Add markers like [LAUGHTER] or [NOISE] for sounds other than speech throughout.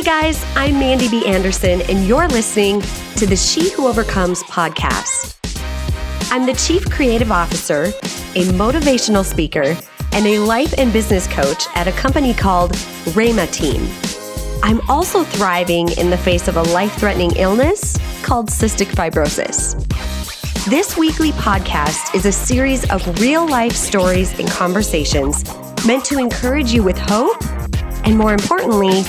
Hey guys, I'm Mandy B. Anderson, and you're listening to the She Who Overcomes podcast. I'm the Chief Creative Officer, a motivational speaker, and a life and business coach at a company called Rhema Team. I'm also thriving in the face of a life threatening illness called cystic fibrosis. This weekly podcast is a series of real life stories and conversations meant to encourage you with hope and, more importantly,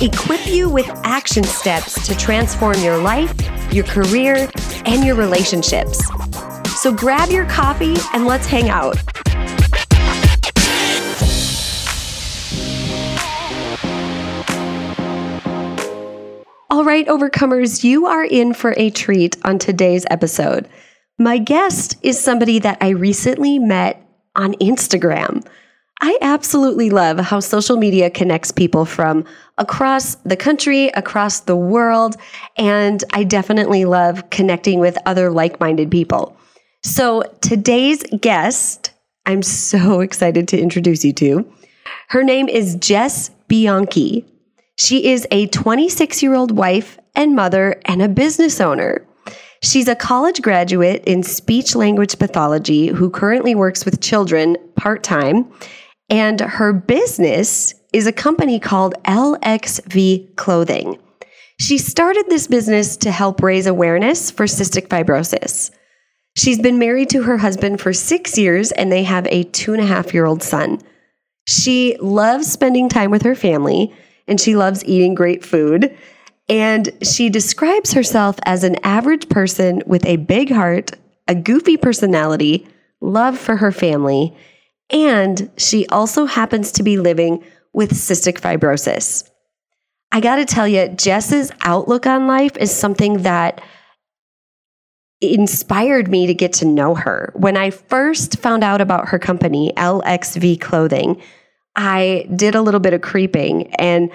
equip you with action steps to transform your life, your career, and your relationships. So grab your coffee and let's hang out. All right, overcomers, you are in for a treat on today's episode. My guest is somebody that I recently met on Instagram. I absolutely love how social media connects people from across the country, across the world, and I definitely love connecting with other like minded people. So today's guest, I'm so [LAUGHS] excited to introduce you to. Her name is Jess Bianchi. She is a 26 year old wife and mother and a business owner. She's a college graduate in speech language pathology who currently works with children part time. And her business is a company called LXV Clothing. She started this business to help raise awareness for cystic fibrosis. She's been married to her husband for six years and they have a two and a half year old son. She loves spending time with her family and she loves eating great food. And she describes herself as an average person with a big heart, a goofy personality, love for her family, and she also happens to be living with cystic fibrosis. I got to tell you, Jess's outlook on life is something that inspired me to get to know her. When I first found out about her company, LXV Clothing, I did a little bit of creeping and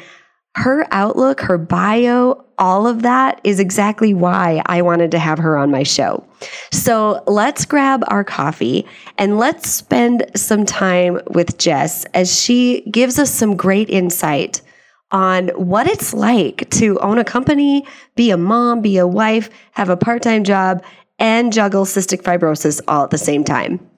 her outlook, her bio, all of that is exactly why I wanted to have her on my show. So let's grab our coffee and let's spend some time with Jess as she gives us some great insight on what it's like to own a company, be a mom, be a wife, have a part time job, and juggle cystic fibrosis all at the same time.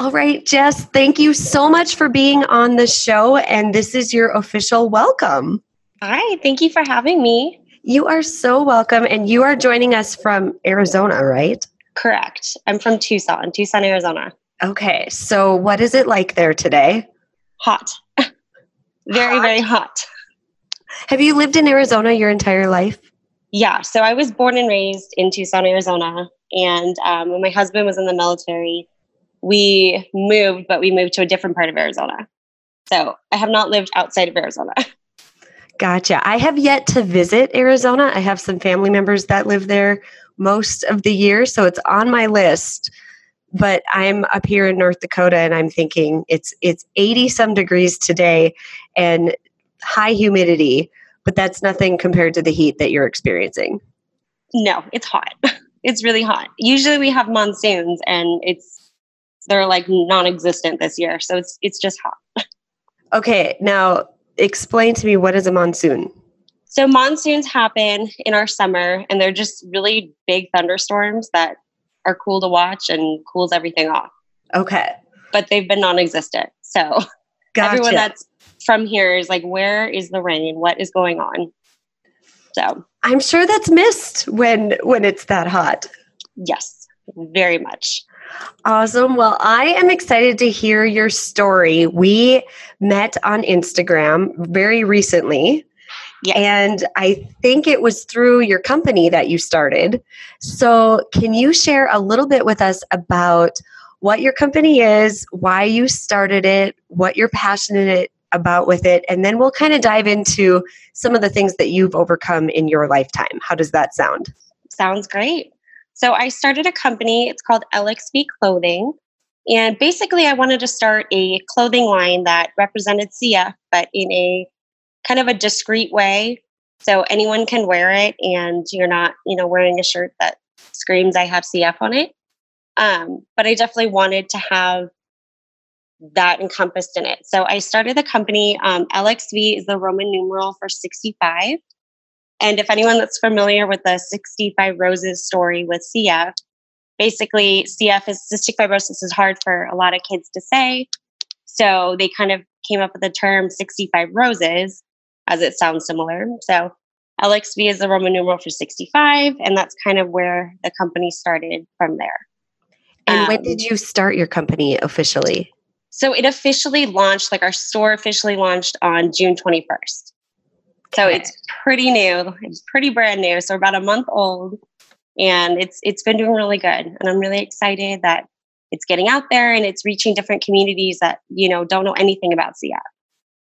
All right, Jess, thank you so much for being on the show. And this is your official welcome. Hi, thank you for having me. You are so welcome. And you are joining us from Arizona, right? Correct. I'm from Tucson, Tucson, Arizona. Okay. So, what is it like there today? Hot. [LAUGHS] very, hot. very hot. Have you lived in Arizona your entire life? Yeah. So, I was born and raised in Tucson, Arizona. And um, when my husband was in the military, we moved, but we moved to a different part of Arizona. So I have not lived outside of Arizona. [LAUGHS] Gotcha. I have yet to visit Arizona. I have some family members that live there most of the year, so it's on my list. But I'm up here in North Dakota and I'm thinking it's it's 80 some degrees today and high humidity, but that's nothing compared to the heat that you're experiencing. No, it's hot. [LAUGHS] It's really hot. Usually we have monsoons and it's they're like non-existent this year. So it's it's just hot. okay, now explain to me what is a monsoon? So monsoons happen in our summer and they're just really big thunderstorms that are cool to watch and cools everything off. Okay. But they've been non-existent. So gotcha. everyone that's from here is like, where is the rain? What is going on? So I'm sure that's missed when when it's that hot. Yes, very much. Awesome. Well, I am excited to hear your story. We met on Instagram very recently. Yes. And I think it was through your company that you started. So, can you share a little bit with us about what your company is, why you started it, what you're passionate about with it, and then we'll kind of dive into some of the things that you've overcome in your lifetime. How does that sound? Sounds great. So I started a company, it's called LXV Clothing. And basically, I wanted to start a clothing line that represented CF, but in a kind of a discreet way. So anyone can wear it and you're not, you know, wearing a shirt that screams I have CF on it. Um, but I definitely wanted to have that encompassed in it. So I started the company. Um, LXV is the Roman numeral for 65. And if anyone that's familiar with the 65 Roses story with CF, basically CF is cystic fibrosis is hard for a lot of kids to say. So they kind of came up with the term 65 Roses, as it sounds similar. So LXV is the Roman numeral for 65, and that's kind of where the company started from there. And um, when did you start your company officially? So it officially launched, like our store officially launched on June 21st. So okay. it's pretty new. It's pretty brand new. So about a month old. And it's it's been doing really good. And I'm really excited that it's getting out there and it's reaching different communities that, you know, don't know anything about CF.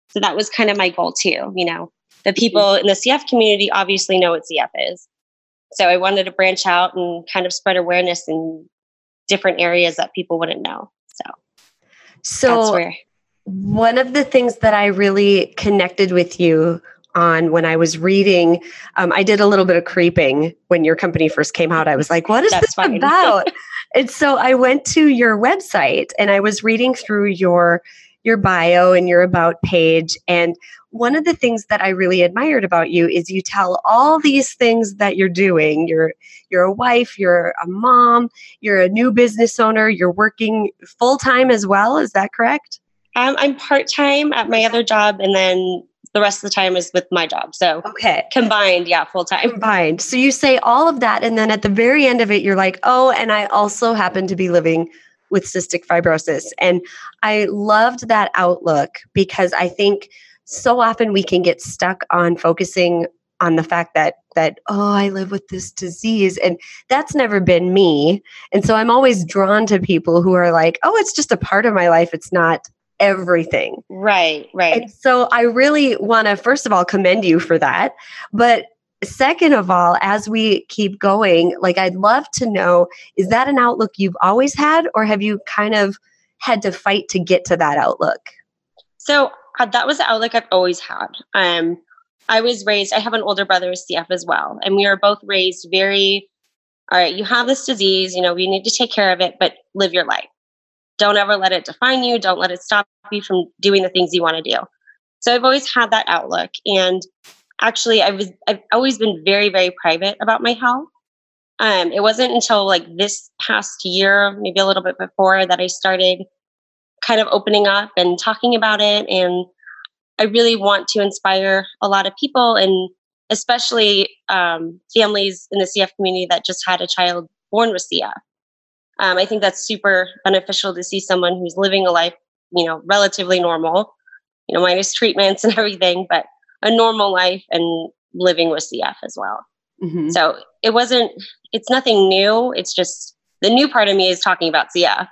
So that was kind of my goal too, you know. The people in the CF community obviously know what CF is. So I wanted to branch out and kind of spread awareness in different areas that people wouldn't know. So so one of the things that I really connected with you on when I was reading, um, I did a little bit of creeping when your company first came out. I was like, what is That's this fine. about? and so I went to your website and I was reading through your your bio and your about page and one of the things that I really admired about you is you tell all these things that you're doing. You're you're a wife, you're a mom, you're a new business owner, you're working full time as well. Is that correct? Um, I'm part time at my other job, and then the rest of the time is with my job. So okay, combined, yeah, full time. Combined. So you say all of that, and then at the very end of it, you're like, oh, and I also happen to be living with cystic fibrosis, and I loved that outlook because I think so often we can get stuck on focusing on the fact that that oh i live with this disease and that's never been me and so i'm always drawn to people who are like oh it's just a part of my life it's not everything right right and so i really want to first of all commend you for that but second of all as we keep going like i'd love to know is that an outlook you've always had or have you kind of had to fight to get to that outlook so that was the outlook I've always had. Um, I was raised, I have an older brother CF as well. And we were both raised very, all right, you have this disease, you know, we need to take care of it, but live your life. Don't ever let it define you. Don't let it stop you from doing the things you want to do. So I've always had that outlook. And actually, I was, I've always been very, very private about my health. Um, it wasn't until like this past year, maybe a little bit before, that I started kind of opening up and talking about it. And I really want to inspire a lot of people and especially um, families in the CF community that just had a child born with CF. Um, I think that's super beneficial to see someone who's living a life, you know, relatively normal, you know, minus treatments and [LAUGHS] everything, but a normal life and living with CF as well. Mm-hmm. So it wasn't, it's nothing new. It's just the new part of me is talking about CF.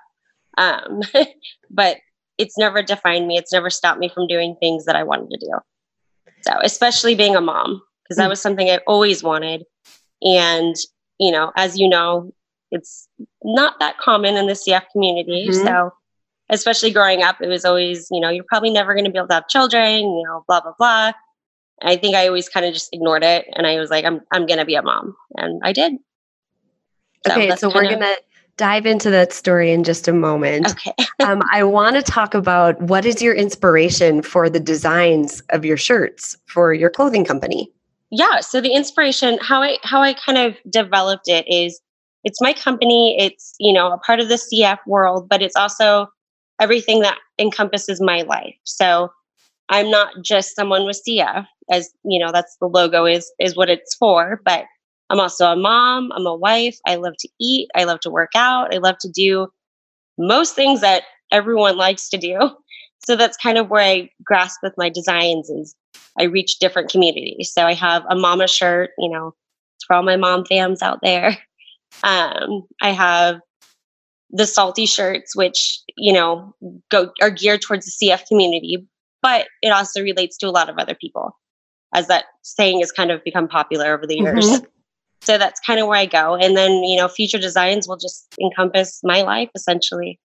Um, [LAUGHS] but it's never defined me. It's never stopped me from doing things that I wanted to do. So, especially being a mom, because that mm. was something I always wanted. And, you know, as you know, it's not that common in the CF community. Mm-hmm. So, especially growing up, it was always, you know, you're probably never going to be able to have children, you know, blah, blah, blah. I think I always kind of just ignored it. And I was like, I'm, I'm going to be a mom. And I did. So okay. So we're going to dive into that story in just a moment. Okay. [LAUGHS] um, I want to talk about what is your inspiration for the designs of your shirts for your clothing company. Yeah. So the inspiration, how I how I kind of developed it is it's my company. It's you know a part of the CF world, but it's also everything that encompasses my life. So I'm not just someone with CF, as you know, that's the logo is is what it's for, but I'm also a mom, I'm a wife. I love to eat, I love to work out, I love to do most things that everyone likes to do. So that's kind of where I grasp with my designs is I reach different communities. So I have a mama shirt, you know, it's for all my mom fams out there. Um, I have the salty shirts, which, you know, go are geared towards the CF community, but it also relates to a lot of other people as that saying has kind of become popular over the years. Mm-hmm. So that's kind of where I go. And then, you know, future designs will just encompass my life essentially.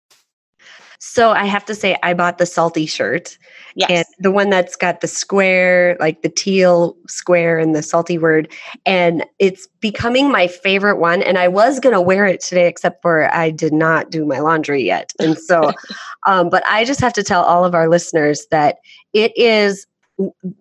So I have to say, I bought the salty shirt. Yes. And the one that's got the square, like the teal square and the salty word. And it's becoming my favorite one. And I was going to wear it today, except for I did not do my laundry yet. And [LAUGHS] so, um, but I just have to tell all of our listeners that it is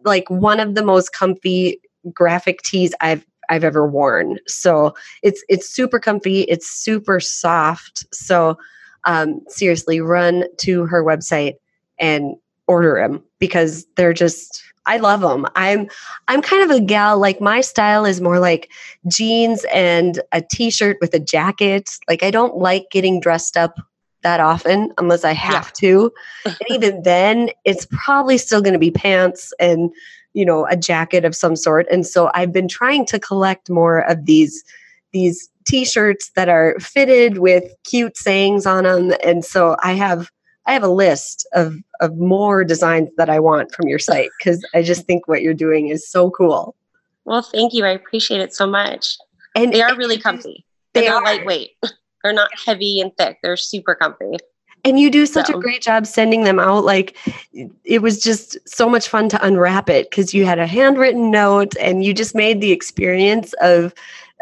like one of the most comfy graphic tees I've I've ever worn. So it's it's super comfy, it's super soft. So um, seriously, run to her website and order them because they're just I love them. I'm I'm kind of a gal like my style is more like jeans and a t-shirt with a jacket. Like I don't like getting dressed up that often unless I have yeah. to. and [LAUGHS] even then it's probably still going to be pants and you know a jacket of some sort. And so I've been trying to collect more of these these t-shirts that are fitted with cute sayings on them and so I have I have a list of of more designs that I want from your site because I just think what you're doing is so cool. Well, thank you. I appreciate it so much. And they are really comfy. They are lightweight. They're not heavy and thick. They're super comfy. And you do such so. a great job sending them out. Like it was just so much fun to unwrap it because you had a handwritten note and you just made the experience of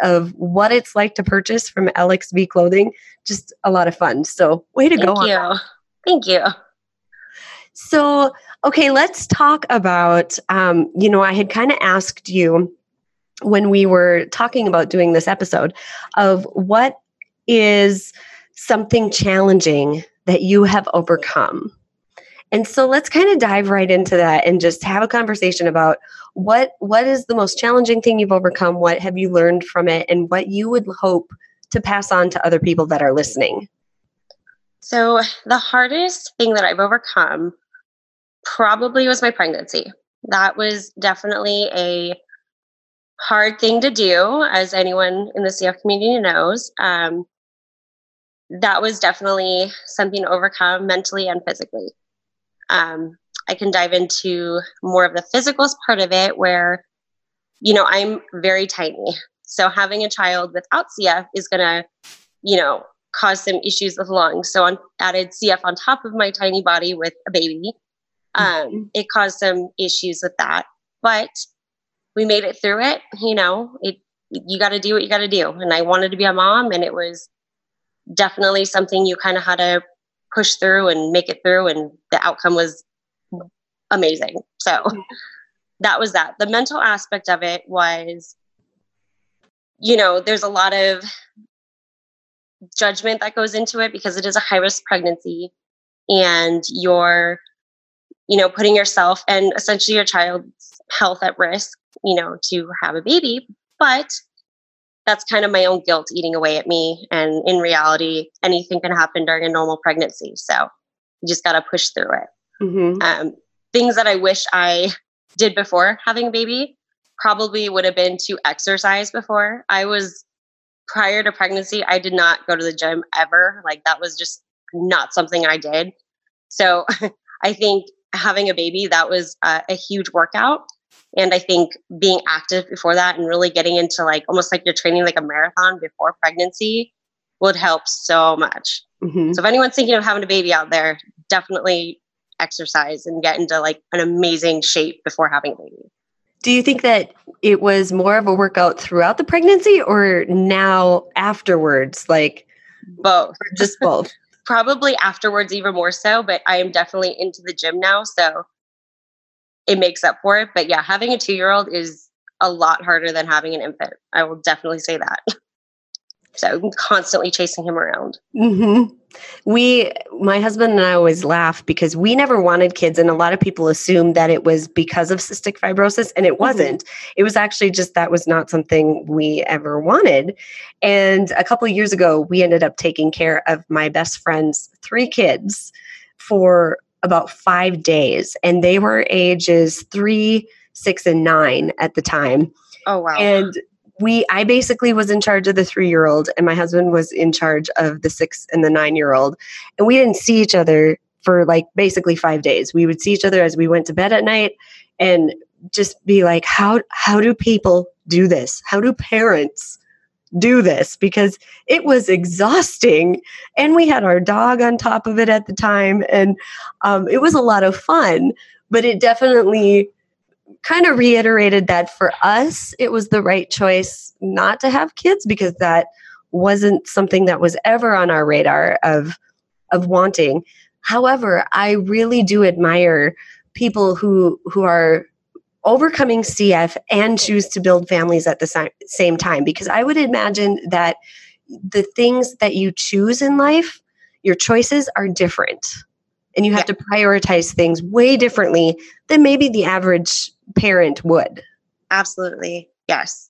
of what it's like to purchase from LXV clothing just a lot of fun. So way to go. Thank go. You. Thank you. So, okay, let's talk about, um, you know, I had kind of asked you when we were talking about doing this episode of what is something challenging that you have overcome. And so let's kind of dive right into that and just have a conversation about what what is the most challenging thing you've overcome, what have you learned from it and what you would hope to pass on to other people that are listening. So, the hardest thing that I've overcome probably was my pregnancy. That was definitely a hard thing to do, as anyone in the CF community knows. Um, that was definitely something to overcome mentally and physically. Um, I can dive into more of the physical part of it where, you know, I'm very tiny. So having a child without CF is going to, you know, cause some issues with lungs. So I added CF on top of my tiny body with a baby. Um, mm-hmm. It caused some issues with that, but we made it through it. You know, it you got to do what you got to do. And I wanted to be a mom, and it was definitely something you kind of had to push through and make it through. And the outcome was amazing. So mm-hmm. that was that. The mental aspect of it was, you know, there's a lot of judgment that goes into it because it is a high risk pregnancy and you're you know putting yourself and essentially your child's health at risk you know to have a baby but that's kind of my own guilt eating away at me and in reality anything can happen during a normal pregnancy so you just got to push through it mm-hmm. um, things that i wish i did before having a baby probably would have been to exercise before i was prior to pregnancy, I did not go to the gym ever. Like that was just not something I did. So [LAUGHS] I think having a baby, that was a, a huge workout. And I think being active before that and really getting into like almost like you're training like a marathon before pregnancy would help so much. Mm-hmm. So if anyone's thinking of having a baby out there, definitely exercise and get into like an amazing shape before having a baby. Do you think that it was more of a workout throughout the pregnancy or now afterwards? Like both. Just both. [LAUGHS] Probably afterwards, even more so, but I am definitely into the gym now. So it makes up for it. But yeah, having a two year old is a lot harder than having an infant. I will definitely say that. [LAUGHS] So I'm constantly chasing him around. Mm-hmm. We, my husband and I always laugh because we never wanted kids. And a lot of people assume that it was because of cystic fibrosis, and it mm-hmm. wasn't. Mm-hmm. It was actually just that was not something we ever wanted. And a couple of years ago, we ended up taking care of my best friend's three kids for about five days. And they were ages three, six, and nine at the time. Oh, wow. And we i basically was in charge of the three year old and my husband was in charge of the six and the nine year old and we didn't see each other for like basically five days we would see each other as we went to bed at night and just be like how how do people do this how do parents do this because it was exhausting. And we had our dog on top of it at the time. And um, it was a lot of fun, but it definitely kind of reiterated that for us, it was the right choice not to have kids because that wasn't something that was ever on our radar of of wanting. However, I really do admire people who who are overcoming CF and choose to build families at the same time because I would imagine that the things that you choose in life, your choices are different. And you have yeah. to prioritize things way differently than maybe the average parent would. Absolutely. Yes.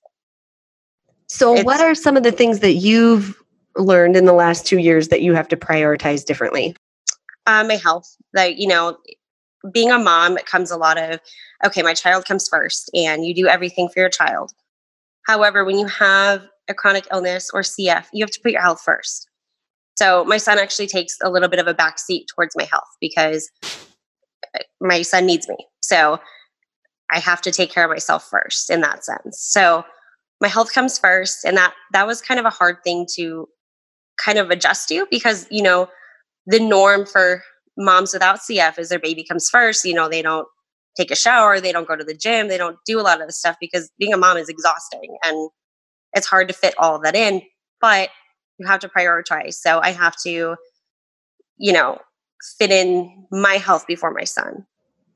So, it's, what are some of the things that you've learned in the last two years that you have to prioritize differently? Uh, my health. Like, you know, being a mom, it comes a lot of, okay, my child comes first, and you do everything for your child. However, when you have a chronic illness or CF, you have to put your health first. So my son actually takes a little bit of a back seat towards my health because uh, my son needs me. So I have to take care of myself first in that sense. So my health comes first and that that was kind of a hard thing to kind of adjust to because you know the norm for moms without CF is their baby comes first, you know, they don't take a shower, they don't go to the gym, they don't do a lot of the stuff because being a mom is exhausting and it's hard to fit all of that in, but you have to prioritize. So I have to you know, fit in my health before my son.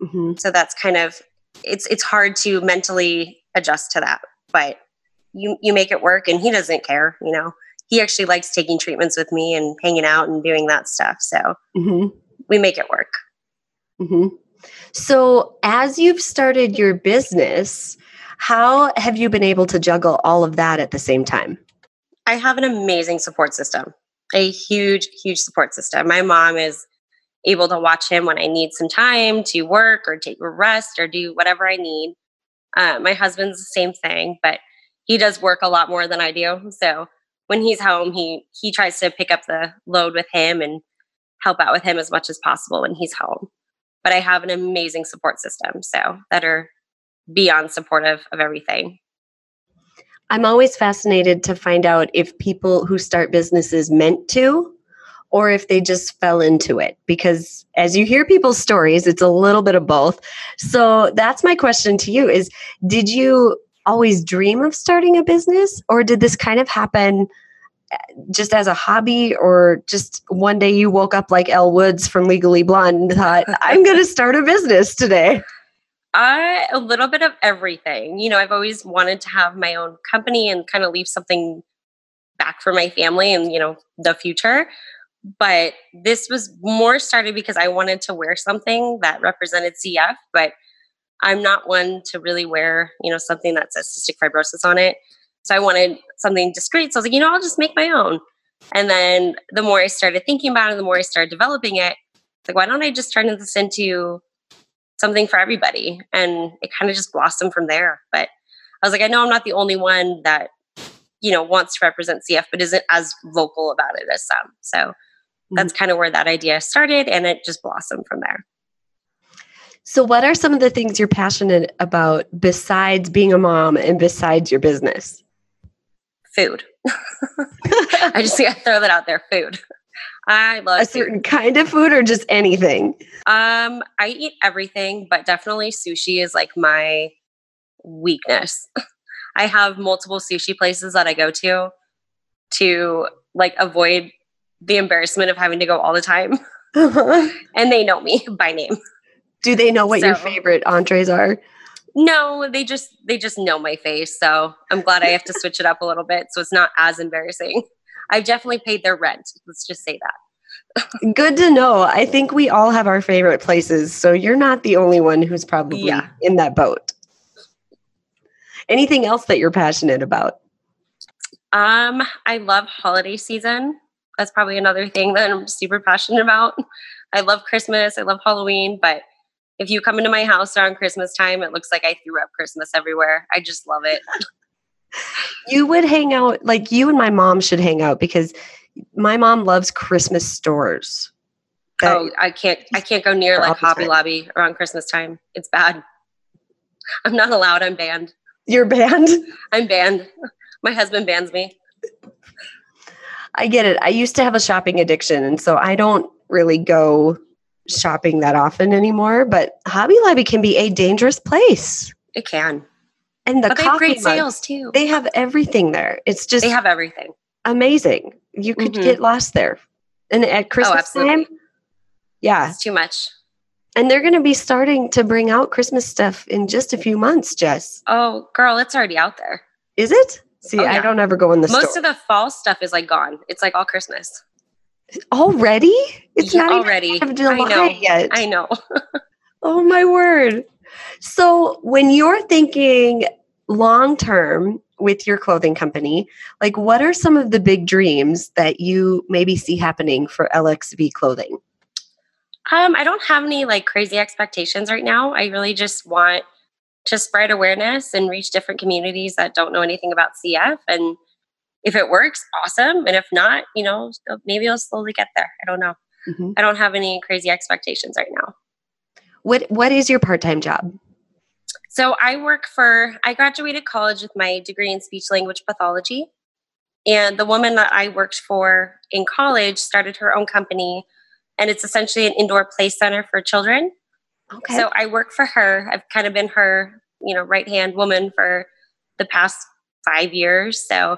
Mm-hmm. So that's kind of it's it's hard to mentally adjust to that, but you you make it work and he doesn't care, you know. He actually likes taking treatments with me and hanging out and doing that stuff. So mm-hmm. We make it work. Mm-hmm. So as you've started your business, how have you been able to juggle all of that at the same time? I have an amazing support system, a huge, huge support system. My mom is able to watch him when I need some time to work or take a rest or do whatever I need. Uh, my husband's the same thing, but he does work a lot more than I do. So when he's home, he he tries to pick up the load with him and help out with him as much as possible when he's home. But I have an amazing support system, so that are beyond supportive of everything. I'm always fascinated to find out if people who start businesses meant to or if they just fell into it. Because as you hear people's stories, it's a little bit of both. So that's my question to you is did you always dream of starting a business or did this kind of happen just as a hobby or just one day you woke up like Elle Woods from Legally Blonde and thought, [LAUGHS] I'm going to start a business today? I, a little bit of everything. You know, I've always wanted to have my own company and kind of leave something back for my family and, you know, the future but this was more started because I wanted to wear something that represented CF, but I'm not one to really wear, you know, something that says cystic fibrosis on it. So I wanted something discreet. So I was like, you know, I'll just make my own. And then the more I started thinking about it, the more I started developing it. Like, why don't I just turn this into something for everybody? And it kind of just blossomed from there. But I was like, I know I'm not the only one that, you know, wants to represent CF, but isn't as vocal about it as some. So that's mm-hmm. kind of where that idea started and it just blossomed from there. So, what are some of the things you're passionate about besides being a mom and besides your business? Food. [LAUGHS] I just gotta throw that out there. Food. I love a certain kind of food or just anything. Um, I eat everything, but definitely sushi is like my weakness. [LAUGHS] I have multiple sushi places that I go to to like avoid the embarrassment of having to go all the time. Uh-huh. [LAUGHS] and they know me by name. Do they know what so, your favorite entrees are? No, they just they just know my face. So I'm glad I have to [LAUGHS] switch it up a little bit so it's not as embarrassing. I've definitely paid their rent. Let's just say that. [LAUGHS] Good to know. I think we all have our favorite places, so you're not the only one who's probably yeah. in that boat. Anything else that you're passionate about? Um, I love holiday season that's probably another thing that I'm super passionate about. I love Christmas, I love Halloween, but if you come into my house around Christmas time, it looks like I threw up Christmas everywhere. I just love it. [LAUGHS] you would hang out like you and my mom should hang out because my mom loves Christmas stores. Oh, I can't I can't go near like Hobby Lobby around Christmas time. It's bad. [LAUGHS] I'm not allowed. I'm banned. You're banned? [LAUGHS] I'm banned. My husband bans me. I get it. I used to have a shopping addiction, and so I don't really go shopping that often anymore. But Hobby Lobby can be a dangerous place. It can. And the but they have great mugs, sales too. They have everything there. It's just They have everything. amazing. You could Mhm. get lost there. And at Christmas absolutely. time, yeah. It's too much. And they're going to be starting to bring out Christmas stuff in just a few months, Jess. Oh, girl, it's already out there. Is it? See, Oh, I don't ever go in the Most store. of the fall stuff is like gone. It's like all Christmas. Already? It's Yeah, not already. of July I know. yet. I know. [LAUGHS] Oh my word. So when you're thinking long term with your clothing company, like what are some of the big dreams that you maybe see happening for LXV clothing? Um, I don't have any like crazy expectations right now. I really just want to spread awareness and reach different communities that don't know anything about CF. And if it works, awesome. And if not, you know, maybe I'll slowly get there. I don't know. Mhm. I don't have any crazy expectations right now. What what is your part-time job? So I work for, I graduated college with my degree in speech language pathology. And the woman that I worked for in college started her own company. And it's essentially an indoor play center for children. Okay. So I work for her. I've kind of been her, you know, right hand woman for the past five years. So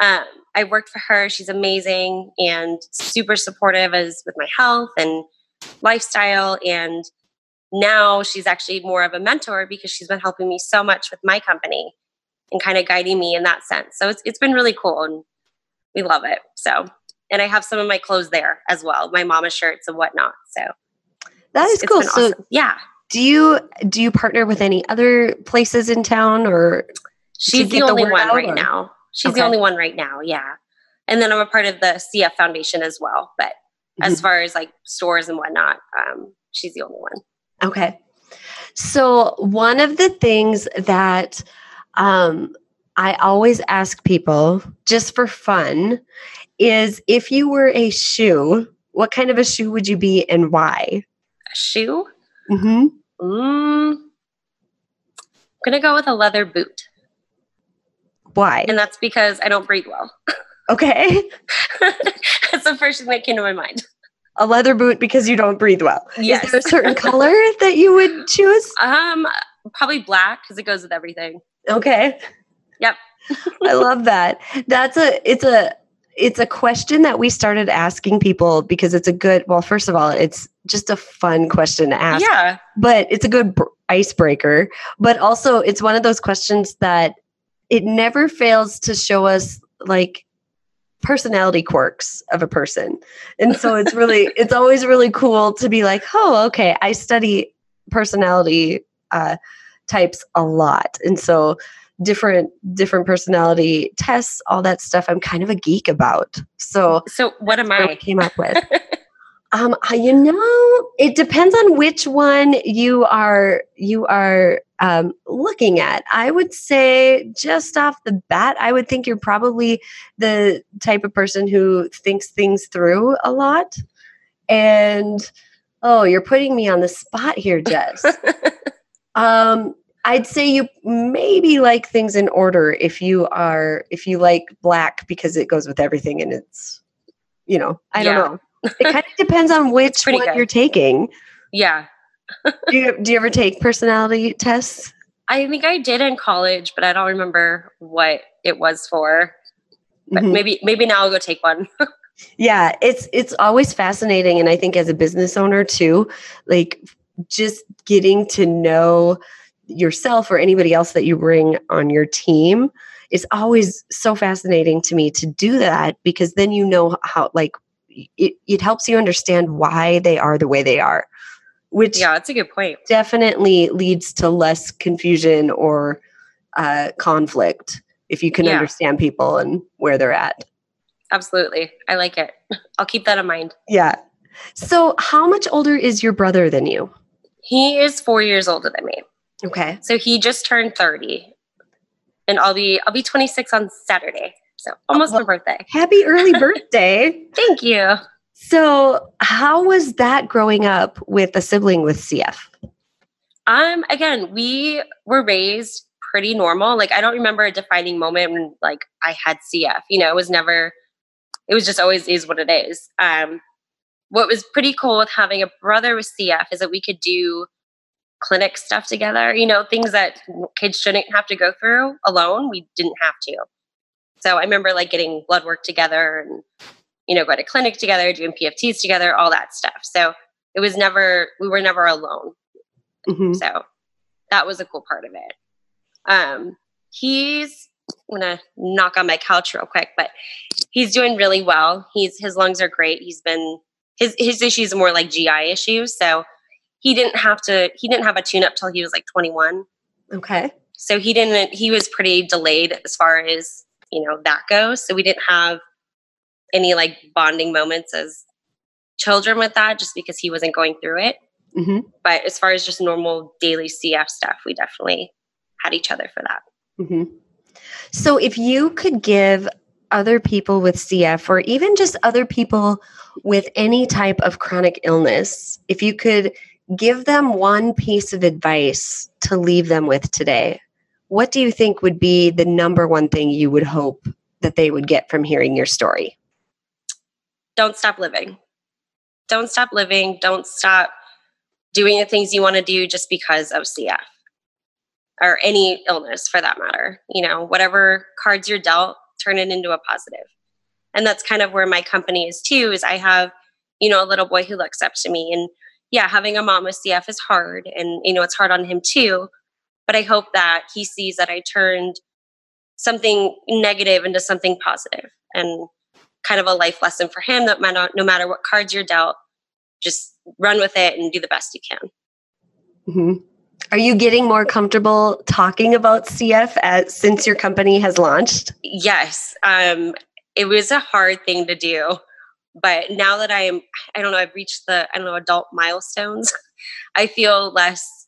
um, I worked for her. She's amazing and super supportive as with my health and lifestyle. And now she's actually more of a mentor because she's been helping me so much with my company and kind of guiding me in that sense. So it's it's been really cool and we love it. So and I have some of my clothes there as well, my mama shirts and whatnot. So that is cool. So awesome. yeah. do you do you partner with any other places in town or She's the only one out, right or- now. She's Okay. the only one right now. Yeah. And then I'm a part of the CF Foundation as well. But as Mhm. far as like stores and whatnot, um, she's the only one. Okay. So, one of the things that um, I always ask people just for fun is if you were a shoe, what kind of a shoe would you be and why? A shoe? Mm-hmm. Mm, I'm gonna go with a leather boot. Why? And that's because I don't breathe well. Okay. [LAUGHS] [LAUGHS] that's the first thing that came to my mind. A leather boot because you don't breathe well. Yes. Is there a certain color [LAUGHS] that you would choose? Um, probably black because it goes with everything. Okay. Yep. I love that. That's a it's a it's a question that we started asking people because it's a good well first of all it's just a fun question to ask Yeah. but it's a good br- icebreaker but also it's one of those questions that it never fails to show us like personality quirks of a person. And so it's really [LAUGHS] it's always really cool to be like oh okay i study personality uh, types a lot. And so different different personality tests all that stuff i'm kind of a geek about. So So what am I? I? came up with. [LAUGHS] Um you know it depends on which one you are you are um, looking at. I would say just off the bat i would think you're probably the type of person who thinks things through a lot. And oh you're putting me on the spot here jess. [LAUGHS] Um i'd say you maybe like things in order if you are if you like black because it goes with everything and it's you know i don't know. It kind of depends on [LAUGHS] which one good. you're taking. Yeah. Do you, do you ever take personality tests I think I did in college, but I don't remember what it was for. But Mhm. maybe maybe now I'll go take one. [LAUGHS] Yeah, it's it's always fascinating and I think as a business owner too, like just getting to know yourself or anybody else that you bring on your team is always so fascinating to me to do that because then you know how like it, it helps you understand why they are the way they are which yeah, that's a good point. definitely leads to less confusion or uh, conflict if you can Yeah. understand people and where they're at Absolutely. I like it. [LAUGHS] I'll keep that in mind. Yeah. So, how much older is your brother than you? He is four years older than me. Okay. So he just turned 30. And I'll be I'll be 26 on Saturday. So almost my well- birthday. Happy early [LAUGHS] birthday. Thank you. So, how was that growing up with a sibling with CF? Um, again, we were raised pretty normal. Like I don't remember a defining moment when like I had CF. You know, it was never. It was just always is what it is. Um, what was pretty cool with having a brother with CF is that we could do clinic stuff together. You know, things that kids shouldn't have to go through alone. We didn't have to. So I remember like getting blood work together and you know, go to clinic together, doing PFTs together, all that stuff. So it was never we were never alone. Mm-hmm. So that was a cool part of it. Um, he's I'm gonna knock on my couch real quick, but he's doing really well. He's his lungs are great. He's been his his issues are more like GI issues. So he didn't have to he didn't have a tune up till he was like 21. Okay. So he didn't he was pretty delayed as far as, you know, that goes. So we didn't have any like bonding moments as children with that just because he wasn't going through it. Mm-hmm. But as far as just normal daily CF stuff, we definitely had each other for that. Mm-hmm. So, if you could give other people with CF or even just other people with any type of chronic illness, if you could give them one piece of advice to leave them with today, what do you think would be the number one thing you would hope that they would get from hearing your story? Don't stop living. Don't stop living. Don't stop doing the things you want to do just because of CF or any illness for that matter. You know, whatever cards you're dealt, turn it into a positive. And that's kind of where my company is too, is I have, you know, a little boy who looks up to me. And yeah, having a mom with CF is hard. And, you know, it's hard on him too. But I hope that he sees that I turned something negative into something positive and kind of a life lesson for him that no matter what cards you're dealt, just run with it and do the best you can. Mm-hmm. Are you getting more comfortable talking about CF as, since your company has launched? Yes. Um, it was a hard thing to do. But now that I am, I don't know, I've reached the, I don't know, adult milestones, [LAUGHS] I feel less,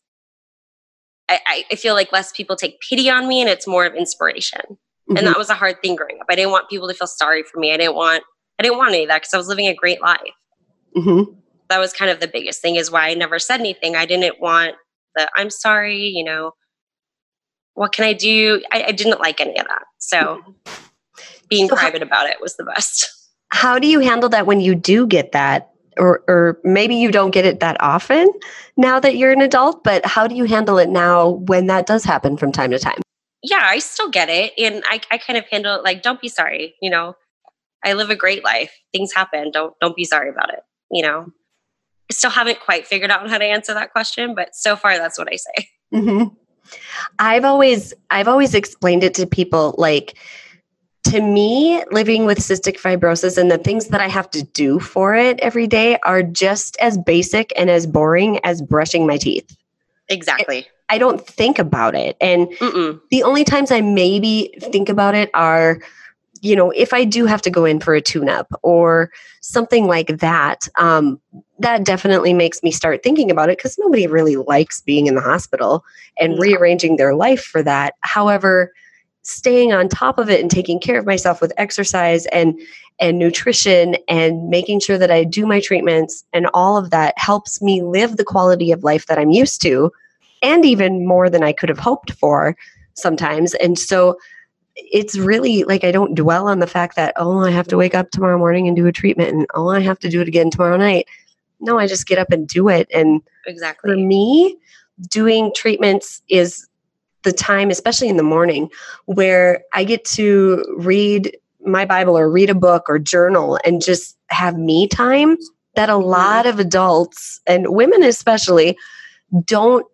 I, I feel like less people take pity on me and it's more of inspiration. Mm-hmm. And that was a hard thing growing up. I didn't want people to feel sorry for me. I didn't want, I didn't want any of that because I was living a great life. Mm-hmm that was kind of the biggest thing is why I never said anything. I didn't want the I'm sorry, you know, what can I do? I, I didn't like any of that. So being so private how, about it was the best. [LAUGHS] How do you handle that when you do get that? Or, or maybe you don't get it that often now that you're an adult, but how do you handle it now when that does happen from time to time? Yeah, I still get it. And I, I kind of handle it like, don't be sorry. You know, I live a great life. Things happen. Don't, don't be sorry about it. You know, I still haven't quite figured out how to answer that question, but so far that's what I say. Mm-hmm. I've always I've always explained it to people like to me living with cystic fibrosis and the things that I have to do for it every day are just as basic and as boring as brushing my teeth. Exactly. I don't think about it. And Mm-mm. the only times I maybe think about it are you know, if I do have to go in for a tune up or something like that, um, that definitely makes me start thinking about it because nobody really likes being in the hospital and rearranging their life for that. However, staying on top of it and taking care of myself with exercise and and nutrition and making sure that I do my treatments and all of that helps me live the quality of life that I'm used to and even more than I could have hoped for sometimes. And so it's really like I don't dwell on the fact that, oh, I have to wake up tomorrow morning and do a treatment and oh, I have to do it again tomorrow night. No, I just get up and do it. And exactly for me, doing treatments is the time, especially in the morning, where I get to read my Bible or read a book or journal and just have me time that a mm-hmm. lot of adults and women especially don't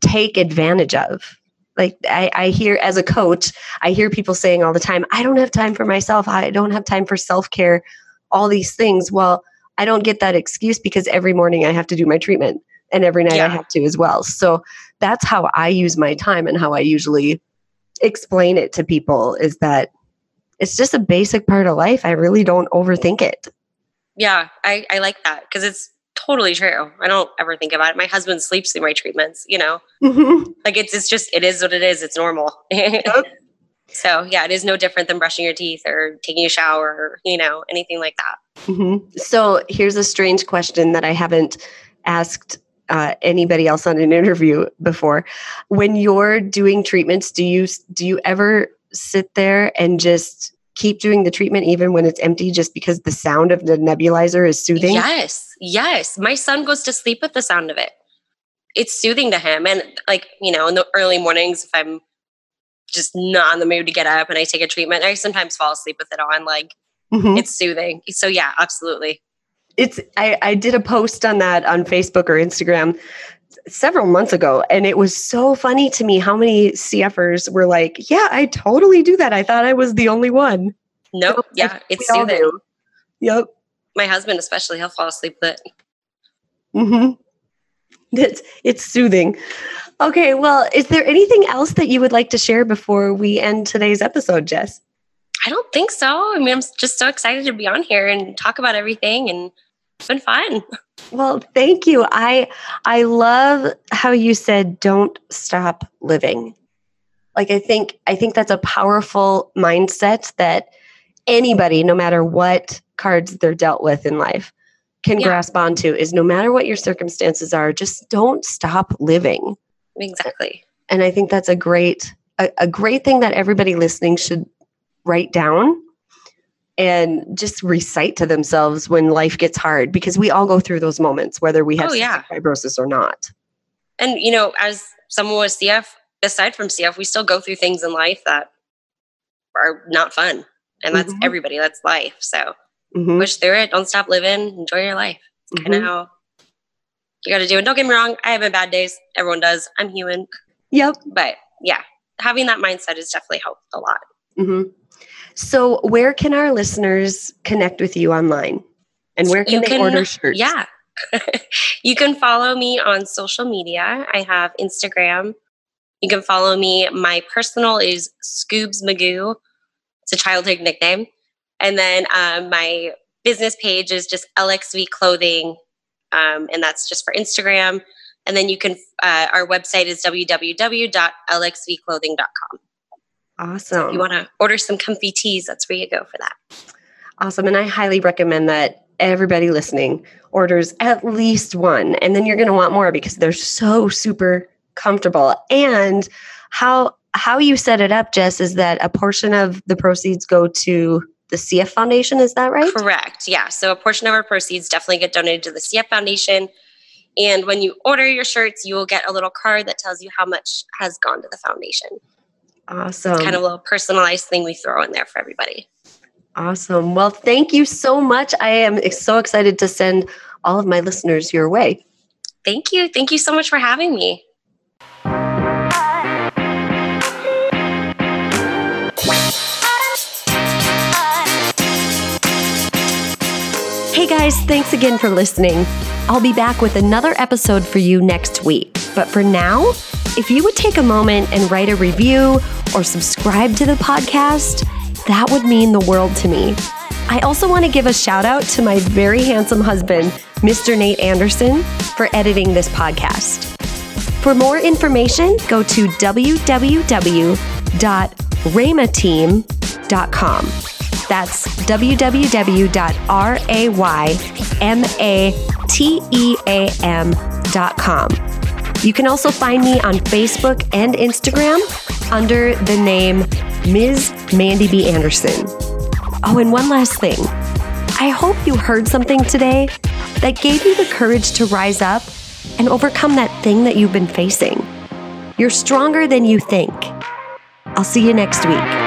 take advantage of. Like I, I hear as a coach i hear people saying all the time i don't have time for myself. I don't have time for self-care. All these things. Well i don't get that excuse because every morning i have to do my treatment and every night yeah. i have to as well. So that's how i use my time and how i usually explain it to people is that it's just a basic part of life i really don't overthink it yeah i, I like that because it's totally true. I don't ever think about it. My husband sleeps through my treatments, you know? Mm-hmm. Like it's, it's just, it is what it is. It's normal. [LAUGHS] Yep. so yeah, it is no different than brushing your teeth or taking a shower or, you know, anything like that. Mm-hmm. So here's a strange question that I haven't asked uh, anybody else on an interview before. When you're doing treatments, do you do you ever sit there and just keep doing the treatment even when it's empty just because the sound of the nebulizer is soothing? Yes. Yes. My son goes to sleep with the sound of it. It's soothing to him. And like, you know, in the early mornings, if I'm just not in the mood to get up and I take a treatment, I sometimes fall asleep with it on. Like mm-hmm. it's soothing. So yeah, absolutely. It's I, I did a post on that on Facebook or Instagram several months ago and it was so funny to me how many CFers were like, "Yeah, I totally do that. I thought I was the only one." Nope. So, yeah, it's soothing. Yep. My husband especially, he'll fall asleep with it. Mhm. It's it's soothing. Okay, well, is there anything else that you would like to share before we end today's episode, Jess? I don't think so. I mean, I'm just so excited to be on here and talk about everything and it's been fun. Well, thank you. I I love how you said don't stop living. Like I think I think that's a powerful mindset that anybody no matter what cards they're dealt with in life can yeah. grasp onto is no matter what your circumstances are, just don't stop living. Exactly. And I think that's a great a, a great thing that everybody listening should write down and just recite to themselves when life gets hard because we all go through those moments whether we have oh, yeah. fibrosis or not and you know as someone with cf aside from cf we still go through things in life that are not fun and that's mm-hmm. everybody that's life so mm-hmm. push through it don't stop living enjoy your life it's mm-hmm. kind of how you got to do it don't get me wrong i have my bad days everyone does i'm human yep but yeah having that mindset has definitely helped a lot mm-hmm. So, where can our listeners connect with you online? And where can you they can, order shirts? Yeah. [LAUGHS] you can follow me on social media. I have Instagram. You can follow me. My personal is Scoobs Magoo. It's a childhood nickname. And then um, my business page is just LXV Clothing. Um, and that's just for Instagram. And then you can, uh, our website is www.lxvclothing.com. Awesome. So if you want to order some comfy tees, that's where you go for that. Awesome. And I highly recommend that everybody listening orders at least one. And then you're going to want more because they're so super comfortable. And how how you set it up, Jess, is that a portion of the proceeds go to the CF Foundation. Is that right? Correct. Yeah. So a portion of our proceeds definitely get donated to the CF Foundation. And when you order your shirts, you will get a little card that tells you how much has gone to the foundation. Awesome. It's kind of a little personalized thing we throw in there for everybody. Awesome. Well, thank you so much. I am so excited to send all of my listeners your way. Thank you. Thank you so much for having me. Hey guys, thanks again for listening. I'll be back with another episode for you next week. But for now, if you would take a moment and write a review or subscribe to the podcast, that would mean the world to me. I also want to give a shout out to my very handsome husband, Mr. Nate Anderson, for editing this podcast. For more information, go to www.raymateam.com. That's www.raymateam.com. You can also find me on Facebook and Instagram under the name Ms. Mandy B. Anderson. Oh, and one last thing. I hope you heard something today that gave you the courage to rise up and overcome that thing that you've been facing. You're stronger than you think. I'll see you next week.